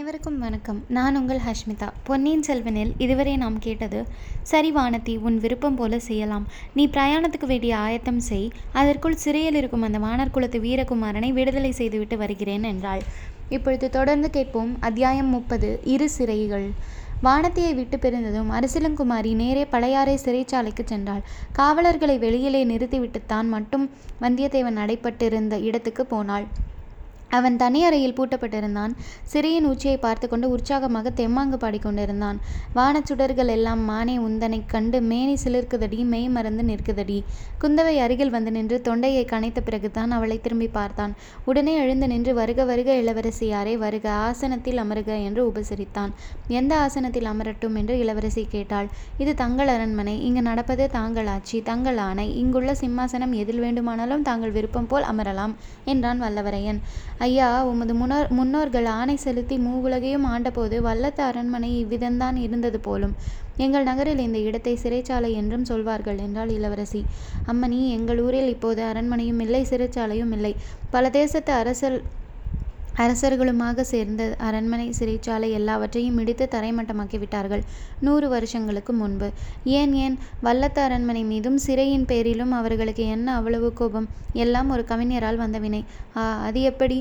அனைவருக்கும் வணக்கம். நான் உங்கள் ஹஷ்மிதா. பொன்னியின் செல்வனில் இதுவரை நாம் கேட்டது சரி வானதி உன் விருப்பம் போல செய்யலாம். நீ பிரயாணத்துக்கு வேண்டிய ஆயத்தம் செய். அதற்குள் சிறையில் இருக்கும் அந்த வானர் குலத்து வீரகுமாரனை விடுதலை செய்துவிட்டு வருகிறேன் என்றாள். இப்பொழுது தொடர்ந்து கேட்போம் அத்தியாயம் முப்பது இரு சிறைகள். வானத்தியை விட்டு பிரிந்ததும் அரசிலங்குமாரி நேரே பழையாறை சிறைச்சாலைக்கு சென்றாள். காவலர்களை வெளியிலே நிறுத்திவிட்டு தான் மட்டும் வந்தியத்தேவன் நடைபட்டிருந்த இடத்துக்கு போனாள். அவன் தனி அறையில் பூட்டப்பட்டிருந்தான். சிறையின் உச்சியை பார்த்து கொண்டு உற்சாகமாக தெம்மாங்கு பாடிக்கொண்டிருந்தான். வானச் சுடர்கள் எல்லாம் மானே உந்தனைக் கண்டு மேனி சிலிர்க்குதடி மெய் மறந்து நிற்குதடி. குந்தவை அருகில் வந்து நின்று தொண்டையை கனைத்த பிறகுதான் அவளை திரும்பி பார்த்தான். உடனே எழுந்து நின்று வருக வருக இளவரசியாரே வருக ஆசனத்தில் அமருக என்று உபசரித்தான். எந்த ஆசனத்தில் அமரட்டும்? என்று இளவரசி கேட்டாள். இது தங்கள் அரண்மனை. இங்கு நடப்பது தாங்கள் ஆட்சி தங்கள் ஆணை. இங்குள்ள சிம்மாசனம் எதில் வேண்டுமானாலும் தாங்கள் விருப்பம் போல் அமரலாம் என்றான் வல்லவரையன். ஐயா உமது முன்னோர் முன்னோர்கள் ஆணை செலுத்தி மூவுலகையும் ஆண்டபோது வல்லத்து அரண்மனை இவ்விதம்தான் இருந்தது போலும். எங்கள் நகரில் இந்த இடத்தை சிறைச்சாலை என்றும் சொல்வார்கள் என்றாள் இளவரசி. அம்மணி எங்கள் ஊரில் இப்போது அரண்மனையும் இல்லை சிறைச்சாலையும் இல்லை. பல தேசத்து அரசல் அரசர்களுமாக சேர்ந்த அரண்மனை சிறைச்சாலை எல்லாவற்றையும் இடித்து தரைமட்டமாக்கி விட்டார்கள் நூறு வருஷங்களுக்கு முன்பு. ஏன் ஏன்? வல்லத்து அரண்மனை மீதும் சிறையின் பேரிலும் அவர்களுக்கு என்ன அவ்வளவு கோபம்? எல்லாம் ஒரு கவிஞரால் வந்த வினை. ஆ அது எப்படி?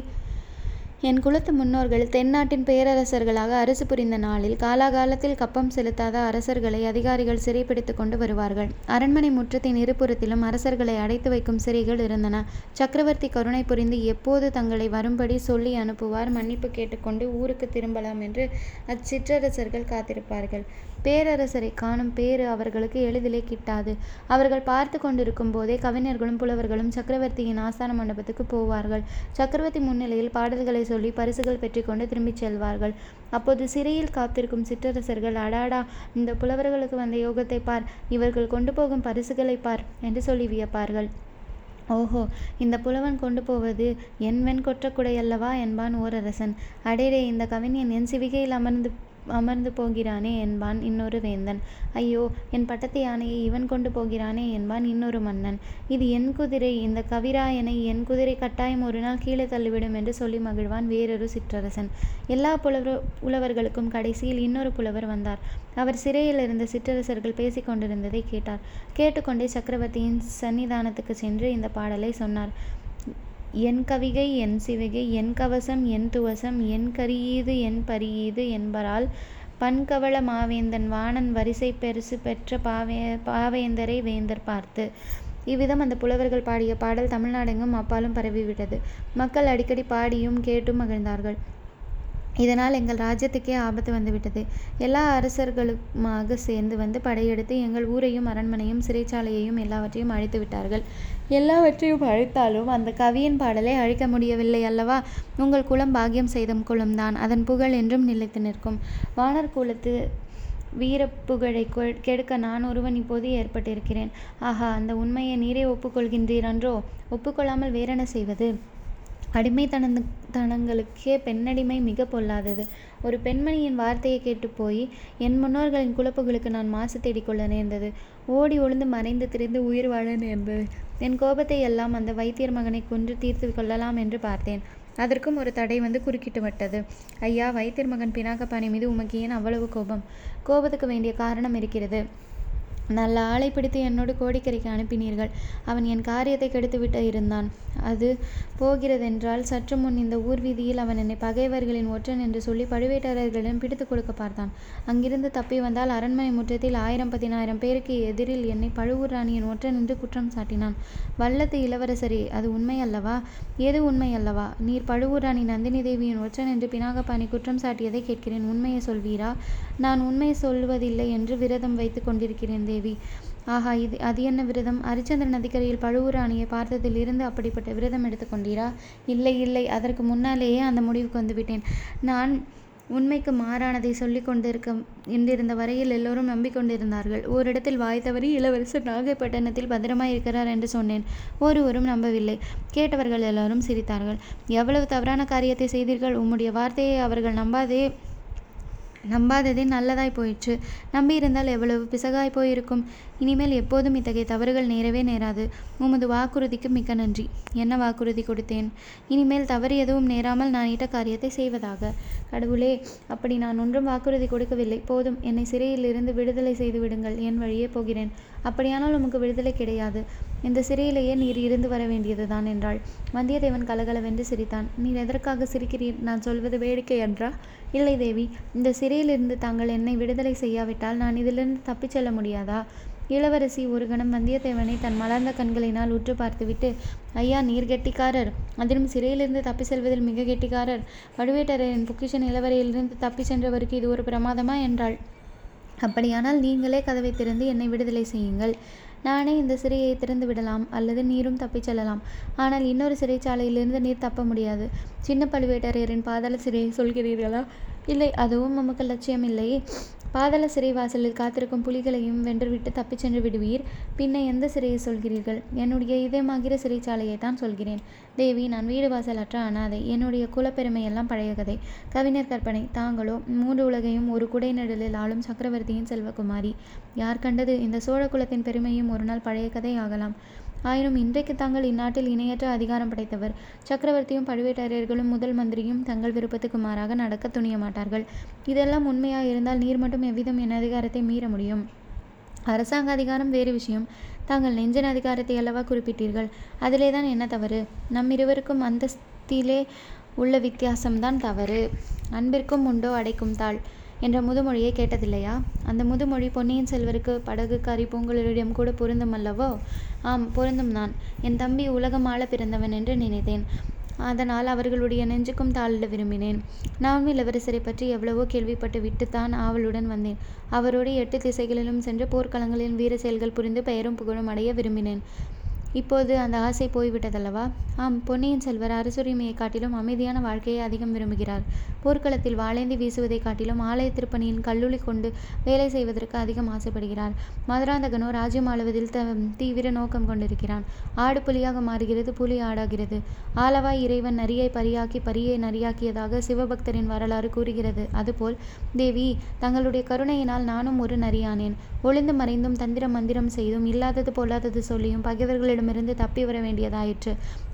என் குலத்து முன்னோர்கள் தென்னாட்டின் பேரரசர்களாக அரசு புரிந்த நாளில் காலாகாலத்தில் கப்பம் செலுத்தாத அரசர்களை அதிகாரிகள் சிறைப்பிடித்து கொண்டு வருவார்கள். அரண்மனை முற்றத்தின் இருபுறத்திலும் அரசர்களை அடைத்து வைக்கும் சிறைகள் இருந்தன. சக்கரவர்த்தி கருணை புரிந்து எப்போது தங்களை வரும்படி சொல்லி அனுப்புவார்? மன்னிப்பு கேட்டுக்கொண்டு ஊருக்கு திரும்பலாம் என்று அச்சிற்றரசர்கள் காத்திருப்பார்கள். பேரரசரை காணும் பேறு அவர்களுக்கு எளிதிலே கிட்டாது. அவர்கள் பார்த்து கொண்டிருக்கும் போதே கவிஞர்களும் புலவர்களும் சக்கரவர்த்தியின் ஆஸ்தான மண்டபத்துக்கு போவார்கள். சக்கரவர்த்தி முன்னிலையில் பாடல்களை சொல்லி பரிசுகள் பெற்றுக்கொண்டு திரும்பிச் செல்வார்கள். அப்போது சிறையில் காத்திருக்கும் சிற்றரசர்கள் அடாடா இந்த புலவர்களுக்கு வந்த யோகத்தை பார். இவர்கள் கொண்டு போகும் பரிசுகளை பார் என்று சொல்லி வியப்பார்கள். ஓஹோ இந்த புலவன் கொண்டு போவது என் வெண் கொற்றக்குடையல்லவா என்பான் ஓரரசன். அடேடே இந்த கவிஞன் என் சிவிகையில் அமர்ந்து அமர்ந்து போகிறானே என்பான் இன்னொரு வேந்தன். ஐயோ என் பட்டத்து யானையை இவன் கொண்டு போகிறானே என்பான் இன்னொரு மன்னன். இது என் குதிரை இந்த கவிராயனை என் குதிரை கட்டாயம் ஒரு நாள் கீழே தள்ளிவிடும் என்று சொல்லி மகிழ்வான் வேறொரு சிற்றரசன். எல்லா புலவர் புலவர்களுக்கும் கடைசியில் இன்னொரு புலவர் வந்தார். அவர் சிறையில் இருந்த சிற்றரசர்கள் பேசிக் கொண்டிருந்ததை கேட்டார். கேட்டுக்கொண்டே சக்கரவர்த்தியின் சன்னிதானத்துக்கு சென்று இந்த பாடலை சொன்னார். என் கவிகை என் சிவிகை என் கவசம் என் துவசம் என் கரியீது என் பரியீது என்பரால் பண்கவள மாவேந்தன் வாணன் வரிசை பெருசு பெற்ற பாவே பாவேந்தரை வேந்தர் பார்த்து. இவ்விதம் அந்த புலவர்கள் பாடிய பாடல் தமிழ்நாடெங்கும் அப்பாலும் பரவிவிட்டது. மக்கள் அடிக்கடி பாடியும் கேட்டும் மகிழ்ந்தார்கள். இதனால் எங்கள் ராஜ்யத்துக்கே ஆபத்து வந்துவிட்டது. எல்லா அரசர்களுமாக சேர்ந்து வந்து படையெடுத்து எங்கள் ஊரையும் அரண்மனையும் சிறைச்சாலையையும் எல்லாவற்றையும் அழித்து விட்டார்கள். எல்லாவற்றையும் அழித்தாலும் அந்த கவியின் பாடலை அழிக்க முடியவில்லை அல்லவா? உங்கள் குலம் பாக்கியம் செய்த குலம்தான் அதன் புகழ் என்றும் நிலைத்து நிற்கும். வானர் குலத்து வீரப்புகழை கெடுக்க நான் ஒருவன் இப்போது ஏற்பட்டிருக்கிறேன். ஆஹா அந்த உண்மையை நீரே ஒப்புக்கொள்கின்றீரன்றோ ஒப்புக்கொள்ளாமல் வேறென செய்வது? அடிமைத்தன தனங்களுக்கே பெண்ணடிமை மிக பொல்லாதது. ஒரு பெண்மணியின் வார்த்தையை கேட்டு போய் என் முன்னோர்களின் குலப்புகளுக்கு நான் மாசு தேடிக்கொள்ள நேர்ந்தது. ஓடி ஒளிந்து மறைந்து திரிந்து உயிர் வாழ நேர்ந்தது. என் கோபத்தை எல்லாம் அந்த வைத்தியர் மகனை கொன்று தீர்த்து கொள்ளலாம் என்று பார்த்தேன். அதற்கும் ஒரு தடை வந்து குறுக்கிட்டு விட்டது. ஐயா வைத்தியர் மகன் பினாகபாணி மீது உமக்கு ஏன் அவ்வளவு கோபம்? கோபத்துக்கு வேண்டிய காரணம் இருக்கிறது. நல்ல ஆளை பிடித்து என்னோடு கோடிக்கரைக்கு அனுப்பினீர்கள். அவன் என் காரியத்தை கெடுத்துவிட்டு இருந்தான். அது போகிறதென்றால் சற்று முன் இந்த ஊர் வீதியில் அவன் என்னை பகைவர்களின் ஒற்றன் என்று சொல்லி பழுவேட்டரர்களிடம் பிடித்து கொடுக்க பார்த்தான். அங்கிருந்து தப்பி வந்தால் அரண்மனை முற்றத்தில் ஆயிரம் பதினாயிரம் பேருக்கு எதிரில் என்னை பழுவூர் ராணியின் ஒற்றன் என்று குற்றம் சாட்டினான். வல்லத்து இளவரசரே அது உண்மை அல்லவா? எது உண்மை அல்லவா? நீர் பழுவூர் ராணி நந்தினி தேவியின் ஒற்றன் என்று பினாகபாணி குற்றம் சாட்டியதை கேட்கிறேன். உண்மையை சொல்வீரா? நான் உண்மை சொல்வதில்லை என்று விரதம் வைத்து கொண்டிருக்கிறேன் தேவி. ஆஹா இது அது என்ன விரதம்? அரிச்சந்திர நதிக்கரையில் பழுவூர் ராணியை பார்த்ததில் இருந்து அப்படிப்பட்ட விரதம் எடுத்துக்கொண்டீரா? இல்லை இல்லை அதற்கு முன்னாலேயே அந்த முடிவுக்கு வந்துவிட்டேன். நான் உண்மைக்கு மாறானதை சொல்லி கொண்டிருக்க என்றிருந்த வரையில் எல்லோரும் நம்பிக்கொண்டிருந்தார்கள். ஓரிடத்தில் வாய் தவறி இளவரசர் நாகைப்பட்டினத்தில் பத்திரமாய் இருக்கிறார் என்று சொன்னேன். ஒருவரும் நம்பவில்லை. கேட்டவர்கள் எல்லோரும் சிரித்தார்கள். எவ்வளவு தவறான காரியத்தை செய்தீர்கள்? உம்முடைய வார்த்தையை அவர்கள் நம்பாதே நம்பாததே நல்லதாய் போயிற்று. நம்பியிருந்தால் எவ்வளவு பிசகாய் போயிருக்கும். இனிமேல் எப்போதும் இத்தகைய தவறுகள் நேரவே நேராது. உமது வாக்குறுதிக்கு மிக்க நன்றி. என்ன வாக்குறுதி கொடுத்தேன்? இனிமேல் தவறு எதுவும் நேராமல் நான் இட்ட காரியத்தை செய்வதாக. கடவுளே அப்படி நான் ஒன்றும் வாக்குறுதி கொடுக்கவில்லை. போதும் என்னை சிறையிலிருந்து விடுதலை செய்து விடுங்கள். என் வழியே போகிறேன். அப்படியானால் உமக்கு விடுதலை கிடையாது. இந்த சிறையிலேயே நீர் இருந்து வர வேண்டியதுதான் என்றாள். வந்தியத்தேவன் கலகலவென்று சிரித்தான். நீர் எதற்காக சிரிக்கிறீர்? நான் சொல்வது வேடிக்கை என்றா இல்லை தேவி இந்த சிறையிலிருந்து தாங்கள் என்னை விடுதலை செய்யாவிட்டால் நான் இதிலிருந்து தப்பிச் செல்ல முடியாதா? இளவரசி ஒரு கணம் வந்தியத்தேவனை தன் மலர்ந்த கண்களினால் உற்று பார்த்துவிட்டு ஐயா நீர் கெட்டிக்காரர். அதிலும் சிறையிலிருந்து தப்பி செல்வதில் மிக கெட்டிக்காரர். பழுவேட்டரையரின் பொக்கிஷன் இளவரையிலிருந்து தப்பி சென்றவருக்கு இது ஒரு பிரமாதமா? என்றாள். அப்படியானால் நீங்களே கதவை திறந்து என்னை விடுதலை செய்யுங்கள். நானே இந்த சிறையை திறந்து விடலாம் அல்லது நீரும் தப்பிச் செல்லலாம். ஆனால் இன்னொரு சிறைச்சாலையிலிருந்து நீர் தப்ப முடியாது. சின்ன பழுவேட்டரையரின் பாதாள சிறையை சொல்கிறீர்களா? இல்லை அதுவும் நமக்கு லட்சியம் இல்லையே பாதாள சிறை வாசலில் காத்திருக்கும் புலிகளையும் வென்றுவிட்டு தப்பிச் சென்று விடுவீர். பின்ன எந்த சிறையை சொல்கிறீர்கள்? என்னுடைய இதயமாகிற சிறைச்சாலையை தான் சொல்கிறேன். தேவி நான் வீடு வாசல் அற்ற அனாதை. என்னுடைய குலப்பெருமையெல்லாம் பழைய கதை. கவிஞர் கற்பனை. தாங்களோ மூன்று உலகையும் ஒரு குடை நெடலில் ஆளும் சக்கரவர்த்தியின் செல்வகுமாரி. யார் கண்டது இந்த சோழ குலத்தின் பெருமையும் ஒரு நாள் பழைய கதை ஆகலாம். ஆயினும் இன்றைக்கு தாங்கள் இந்நாட்டில் இணையற்ற அதிகாரம் படைத்தவர். சக்கரவர்த்தியும் பழுவேட்டரையர்களும் முதல் மந்திரியும் தங்கள் விருப்பத்துக்கு மாறாக நடக்க துணிய மாட்டார்கள். இதெல்லாம் உண்மையாக இருந்தால் நீர் மட்டும் எவ்விதம் என் அதிகாரத்தை மீற முடியும்? அரசாங்க அதிகாரம் வேறு விஷயம். தாங்கள் நெஞ்சன் அதிகாரத்தை அல்லவா குறிப்பிட்டீர்கள்? அதிலே தான் என்ன தவறு? நம் இருவருக்கும் அந்தஸ்திலே உள்ள வித்தியாசம்தான் தவறு. அன்பிற்கும் உண்டோ அடைக்கும் தாள். என்ற முதுமொழியை கேட்டதில்லையா? அந்த முதுமொழி பொன்னியின் செல்வருக்கு படகுக்காரி பூங்குழலியிடம் கூட பொருந்தும் அல்லவோ? ஆம் பொருந்தும் நான். என் தம்பி உலகம் ஆள பிறந்தவன் என்று நினைத்தேன். அதனால் அவர்களுடைய நெஞ்சுக்கும் தாளிட விரும்பினேன். நானும் இளவரசரை பற்றி எவ்வளவோ கேள்விப்பட்டு விட்டுத்தான் ஆவலுடன் வந்தேன். அவரோடு எட்டு திசைகளிலும் சென்று போர்க்களங்களின் வீர செயல்கள் புரிந்து பெயரும் புகழும் அடைய விரும்பினேன். இப்போது அந்த ஆசை போய்விட்டதல்லவா? ஆம் பொன்னியின் செல்வர் அரசுரிமையை காட்டிலும் அமைதியான வாழ்க்கையை அதிகம் விரும்புகிறார். போர்க்களத்தில் வாளேந்தி வீசுவதைக் காட்டிலும் ஆலய திருப்பணியின் கல்லுளி கொண்டு வேலை செய்வதற்கு அதிகம் ஆசைப்படுகிறார். மதுராந்தகனோ ராஜ்யம் ஆளுவதில் த தீவிர நோக்கம் கொண்டிருக்கிறான். ஆடு புலியாக மாறுகிறது புலி ஆடாகிறது. ஆலவாய் இறைவன் நரியை பரியாக்கி பரியை நரியாக்கியதாக சிவபக்தரின் வரலாறு கூறுகிறது. அதுபோல் தேவி தங்களுடைய கருணையினால் நானும் ஒரு நரியானேன். ஒளிந்து மறைந்தும் தந்திர மந்திரம் செய்தும் இல்லாதது பொல்லாதது சொல்லியும் பகைவர்களிடம் பகைவர்களிடமிருந்து தப்பி வர வேண்டியதாயிற்று.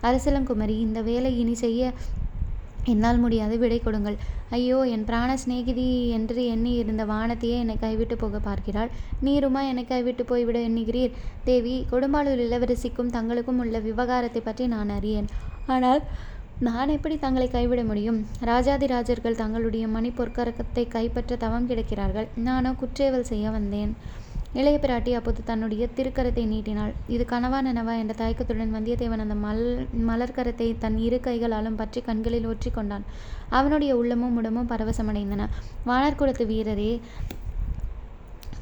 அரசலங்குமரி இந்த வேலை இனி செய்ய என்னால் முடியாது. விடை கொடுங்கள். ஐயோ என் பிராண சிநேகிதி என்று எண்ணி இருந்த வானத்தையே என்னை கைவிட்டு போக பார்க்கிறாள். நீருமா என்னை கைவிட்டு போய்விட எண்ணுகிறீர்? தேவி கொடும்பாளூர் இளவரசிக்கும் தங்களுக்கும் உள்ள விவகாரத்தை பற்றி நான் அறியேன். ஆனால் நான் எப்படி தங்களை கைவிட முடியும்? ராஜாதிராஜர்கள் தங்களுடைய மணி பொற்கரக்கத்தை கைப்பற்ற தவம் கிடக்கிறார்கள். நானோ குற்றேவல் செய்ய வந்தேன். இளைய பிராட்டி அப்போது தன்னுடைய திருக்கரத்தை நீட்டினாள். இது கனவா நனவா என்ற தயக்கத்துடன் வந்தியத்தேவன் அந்த மல் மலர்கரத்தை தன் இரு கைகளாலும் பற்றி கண்களில் ஒற்றி கொண்டான் அவனுடைய உள்ளமும் உடமும் பரவசமடைந்தன. வானர்குலத்து வீரரே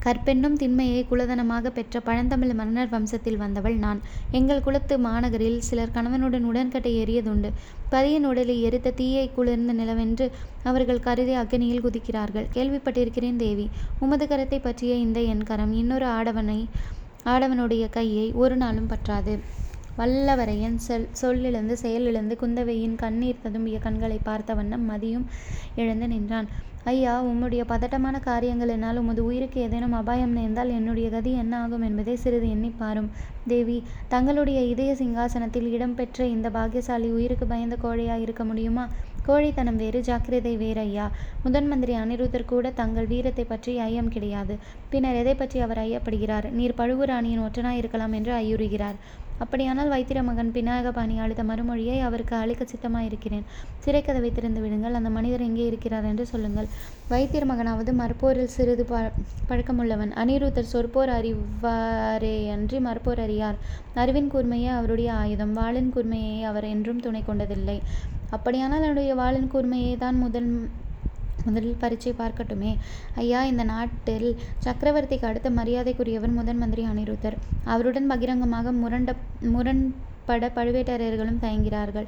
கற்பென்னும் திண்மையை குலதனமாக பெற்ற பழந்தமிழ் மன்னர் வம்சத்தில் வந்தவள் நான். எங்கள் குலத்து மாநகரில் சிலர் கணவனுடன் உடன்கட்டை எறியதுண்டு பதியின் உடலை எரித்த தீயை குளிர்ந்த நிலவென்று அவர்கள் கருதி அக்னியில் குதிக்கிறார்கள். கேள்விப்பட்டிருக்கிறேன் தேவி. உமது கரத்தை பற்றிய இந்த என் கரம் இன்னொரு ஆடவனை ஆடவனுடைய கையை ஒரு நாளும் பற்றாது. வல்லவரையன் சொல் சொல்லிழந்து செயலிழந்து குந்தவையின் கண்ணீர் ததும்பிய கண்களை பார்த்த வண்ணம் மதியும் எழுந்து நின்றான். ஐயா உம்முடைய பதட்டமான காரியங்களினால் உமது உயிருக்கு ஏதேனும் அபாயம் நேர்ந்தால் என்னுடைய கதி என்ன ஆகும் என்பதை சிறிது எண்ணிப்பாரும் தேவி தங்களுடைய இதய சிங்காசனத்தில் இடம்பெற்ற இந்த பாக்கியசாலி உயிருக்கு பயந்த கோழையா இருக்க முடியுமா? கோழைத்தனம் வேறு ஜாக்கிரதை வேறு ஐயா. முதன் மந்திரி அனிருத்தர் கூட தங்கள் வீரத்தை பற்றி ஐயம் கிடையாது. பின்னர் எதை பற்றி அவர் ஐயப்படுகிறார்? நீர் பழுவூராணியின் ஒற்றனாய் இருக்கலாம் என்று ஐயுறுகிறார். அப்படியானால் வைத்திர மகன் பினாகபாணி அளித்த மறுமொழியை அவருக்கு அளிக்க சித்தமாயிருக்கிறேன். சிறைக்கதவை திறந்து விடுங்கள் அந்த மனிதர் எங்கே இருக்கிறார் என்று சொல்லுங்கள். வைத்தியர் மகனாவது மறுப்போரில் சிறிது ப பழக்கமுள்ளவன். அனிருத்தர் சொற்போர் அறிவாரே அன்றி மறுப்போர் அறியார். அறிவின் கூர்மையே அவருடைய ஆயுதம் வாளின் கூர்மையை அவர் என்றும் துணை கொண்டதில்லை. அப்படியானால் அவருடைய வாளின் கூர்மையை தான் முதல் முதலில் பரீட்சை பார்க்கட்டுமே. ஐயா இந்த நாட்டில் சக்கரவர்த்திக்கு அடுத்த மரியாதைக்குரியவர் முதன் மந்திரி அனிருத்தர். அவருடன் பகிரங்கமாக முரண்ட முரண்பட பழுவேட்டரையர்களும் தயங்குகிறார்கள்.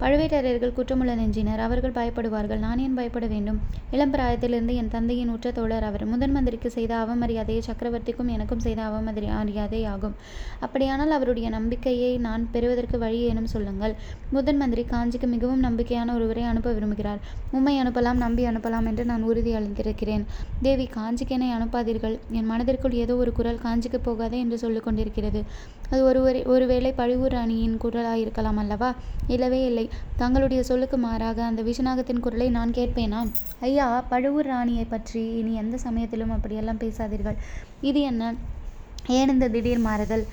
பழுவேட்டரையர்கள் குற்றமுள்ள நெஞ்சினர். அவர்கள் பயப்படுவார்கள். நான் ஏன் பயப்பட வேண்டும்? இளம் பிராயத்திலிருந்து என் தந்தையின் உற்ற தோழர் அவர். முதன் மந்திரிக்கு செய்த அவமரியாதையை சக்கரவர்த்திக்கும் எனக்கும் செய்த அவமரியாதை ஆகும் அப்படியானால் அவருடைய நம்பிக்கையை நான் பெறுவதற்கு வழி ஏனும் சொல்லுங்கள். முதன் மந்திரி காஞ்சிக்கு மிகவும் நம்பிக்கையான ஒருவரை அனுப்ப விரும்புகிறார். உம்மை அனுப்பலாம் நம்பி அனுப்பலாம் என்று நான் உறுதி அளித்திருக்கிறேன். தேவி காஞ்சிக்கு என்னை அனுப்பாதீர்கள். என் மனதிற்குள் ஏதோ ஒரு குரல் காஞ்சிக்கு போகாதே என்று சொல்லிக் கொண்டிருக்கிறது. அது ஒருவரை ஒருவேளை பழுவூர் அணியின் குரலாயிருக்கலாம் அல்லவா? இல்லவே இல்லை. தங்களுடைய சொல்லுக்கு மாறாக அந்த விஷநாகத்தின் குரலை நான் கேட்பேனா? ஐயா பழுவூர் ராணியை பற்றி இனி எந்த சமயத்திலும் அப்படியெல்லாம் பேசாதீர்கள். இது என்ன? ஏன் இந்த திடீர் மாறுதல்?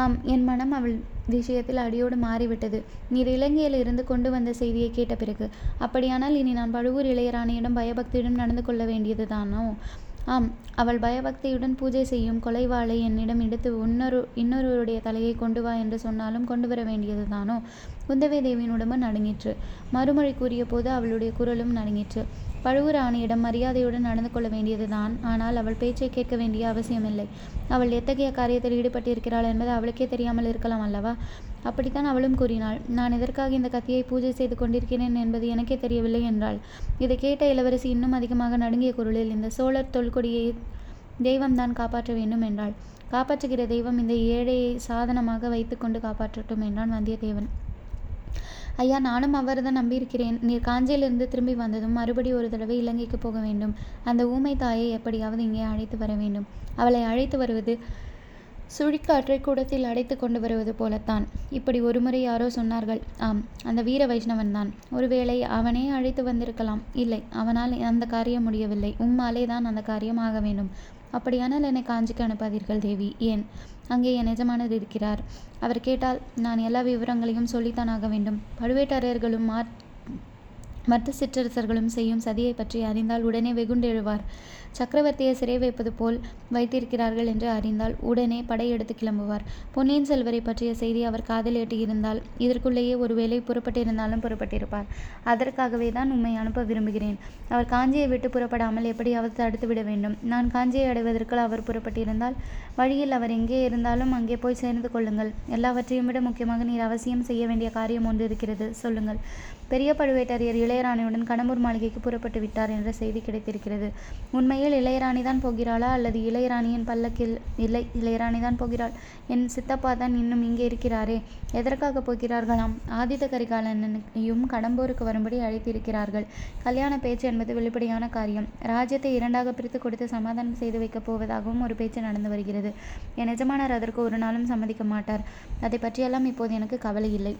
ஆம் என் மனம் அவள் விஷயத்தில் அடியோடு மாறிவிட்டது. நீர் இலங்கையில் இருந்து கொண்டு வந்த செய்தியை கேட்ட பிறகு அப்படியானால் இனி நான் பழுவூர் இளையராணியிடம் பயபக்தியிடம் நடந்து கொள்ள வேண்டியது தானோ ஆம் அவள் பயபக்தியுடன் பூஜை செய்யும் கொலைவாளை என்னிடம் எடுத்து இன்னொரு இன்னொருவருடைய தலையை கொண்டு வா என்று சொன்னாலும் கொண்டு வர வேண்டியது தானோ? குந்தவை தேவியின் உடம்பு நடுங்கிற்று. மறுமொழி கூறிய போது அவளுடைய குரலும் நடுங்கிற்று. பழுவூர் ராணியிடம் மரியாதையுடன் நடந்து கொள்ள வேண்டியதுதான். ஆனால் அவள் பேச்சை கேட்க வேண்டிய அவசியமில்லை. அவள் எத்தகைய காரியத்தில் ஈடுபட்டிருக்கிறாள் என்பது அவளுக்கே தெரியாமல் இருக்கலாம் அல்லவா? அப்படித்தான் அவளும் கூறினாள். நான் எதற்காக இந்த கத்தியை பூஜை செய்து கொண்டிருக்கிறேன் என்பது எனக்கே தெரியவில்லை என்றாள். இதை கேட்ட இளவரசி இன்னும் அதிகமாக நடுங்கிய குரலில் இந்த சோழர் தொல்கொடியை தெய்வம்தான் காப்பாற்ற வேண்டும் என்றாள். காப்பாற்றுகிற தெய்வம் இந்த ஏழையை சாதனமாக வைத்துக்கொண்டு காப்பாற்றட்டும் என்றான் வந்தியத்தேவன். ஐயா நானும் அவர்தான் நம்பியிருக்கிறேன். நீர் காஞ்சியிலிருந்து திரும்பி வந்ததும் மறுபடி ஒரு தடவை இலங்கைக்கு போக வேண்டும். அந்த ஊமை தாயை எப்படியாவது இங்கே அழைத்து வர வேண்டும். அவளை அழைத்து வருவது சுழிக்காற்றை கூடத்தில் அடைத்து கொண்டு வருவது போலத்தான். இப்படி ஒருமுறை யாரோ சொன்னார்கள். ஆம் அந்த வீர வைஷ்ணவன் தான். ஒருவேளை அவனே அழைத்து வந்திருக்கலாம். இல்லை அவனால் அந்த காரியம் முடியவில்லை. உம்மாலே தான் அந்த காரியம் ஆக வேண்டும். அப்படியானால் என்னை காஞ்சிக்கு அனுப்பாதீர்கள் தேவி. ஏன்? அங்கே என் எஜமானர் இருக்கிறார். அவர் கேட்டால் நான் எல்லா விவரங்களையும் சொல்லித்தான் ஆக வேண்டும். பழுவேட்டரையர்களும் மார் மற்ற சிற்றரசர்களும் செய்யும் சதியை பற்றி அறிந்தால் உடனே வெகுண்டெழுவார். சக்கரவர்த்தியை சிறை வைப்பது போல் வைத்திருக்கிறார்கள் என்று அறிந்தால் உடனே படையெடுத்து கிளம்புவார். பொன்னியின் செல்வரை பற்றிய செய்தி அவர் காதில் எட்டியிருந்தால் இதற்குள்ளேயே ஒருவேளை புறப்பட்டிருந்தாலும் புறப்பட்டிருப்பார். அதற்காகவே தான் உம்மை அனுப்ப விரும்புகிறேன். அவர் காஞ்சியை விட்டு புறப்படாமல் எப்படியாவது தடுத்து விட வேண்டும். நான் காஞ்சியை அடைவதற்கு அவர் புறப்பட்டிருந்தால் வழியில் அவர் எங்கே இருந்தாலும் அங்கே போய் சேர்ந்து கொள்ளுங்கள். எல்லாவற்றையும் விட முக்கியமாக நீர் அவசியம் செய்ய வேண்டிய காரியம் ஒன்று இருக்கிறது. சொல்லுங்கள். பெரிய பழுவேட்டரையர் இளையராணியுடன் கடம்பூர் மாளிகைக்கு புறப்பட்டு விட்டார் என்ற செய்தி கிடைத்திருக்கிறது. உண்மை இளையராணி தான் போகிறாளா? அல்லது இளையராணியின் பல்லக்கில் இல்லை இளையராணி தான் போகிறாள்? என் சித்தப்பா தான் இன்னும் இங்கே இருக்கிறாரே எதற்காக போகிறார்களாம்? ஆதித்த கரிகாலனையும் கடம்பூருக்கு வரும்படி அழைத்திருக்கிறார்கள். கல்யாண பேச்சு என்பது வெளிப்படையான காரியம். ராஜ்யத்தை இரண்டாக பிரித்து கொடுத்து சமாதானம் செய்து வைக்கப் போவதாகவும் ஒரு பேச்சு நடந்து வருகிறது. என் எஜமானர் அதற்கு ஒரு நாளும் சம்மதிக்க மாட்டார். அதை பற்றியெல்லாம் இப்போது எனக்கு கவலை இல்லை.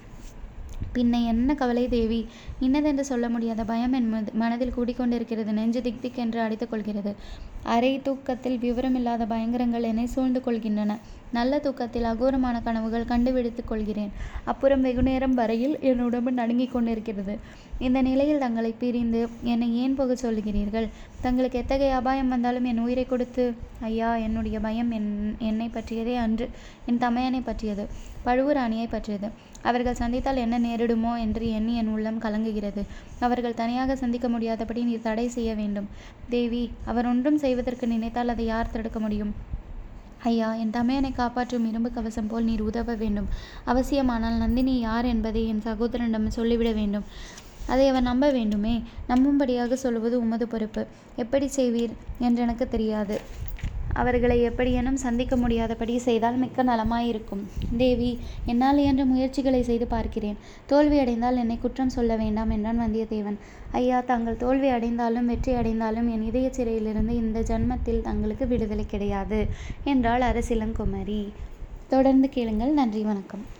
பின்ன என்ன கவலை தேவி? இன்னதென்று சொல்ல முடியாத பயம் என் மனதில் கூடிக்கொண்டிருக்கிறது. நெஞ்சு திக் திக் என்று அடித்துக் கொள்கிறது. அரை தூக்கத்தில் விவரமில்லாத பயங்கரங்கள் என்னை சூழ்ந்து கொள்கின்றன. நல்ல தூக்கத்தில் அகோரமான கனவுகள் கண்டுபிடித்துக் கொள்கிறேன். அப்புறம் வெகுநேரம் வரையில் என் உடம்பு நடுங்கிக் கொண்டிருக்கிறது. இந்த நிலையில் தங்களை பிரிந்து என்னை ஏன் போக சொல்கிறீர்கள்? தங்களுக்கு எத்தகைய அபாயம் வந்தாலும் என் உயிரை கொடுத்து ஐயா என்னுடைய பயம் என் என்னை பற்றியதே அன்று என் தமையனை பற்றியது பழுவூராணியை பற்றியது. அவர்கள் சந்தித்தால் என்ன நேரிடுமோ என்று எண்ணி என் உள்ளம் கலங்குகிறது. அவர்கள் தனியாக சந்திக்க முடியாதபடி நீ தடை செய்ய வேண்டும். தேவி அவர் ஒன்றும் செய்வதற்கு நினைத்தால் அதை யார் தடுக்க முடியும்? ஐயா என் தமையனை காப்பாற்றும் இரும்பு கவசம் போல் நீர் உதவ வேண்டும். அவசியமானால் நந்தினி யார் என்பதை என் சகோதரனிடம் சொல்லிவிட வேண்டும். அதை அவர் நம்ப வேண்டுமே. நம்பும்படியாக சொல்வது உமது பொறுப்பு. எப்படி செய்வீர் என்று எனக்கு தெரியாது. அவர்களை எப்படியேனும் சந்திக்க முடியாதபடி செய்தால் மிக்க நலமாயிருக்கும். தேவி என்னால் இயன்ற முயற்சிகளை செய்து பார்க்கிறேன். தோல்வி அடைந்தால் என்னை குற்றம் சொல்ல வேண்டாம் என்றான் வந்தியத்தேவன். ஐயா தாங்கள் தோல்வி அடைந்தாலும் வெற்றி அடைந்தாலும் என் இதய சிறையிலிருந்து இந்த ஜன்மத்தில் தங்களுக்கு விடுதலை கிடையாது என்றாள் அரசிலங்குமரி. தொடர்ந்து கேளுங்கள். நன்றி வணக்கம்.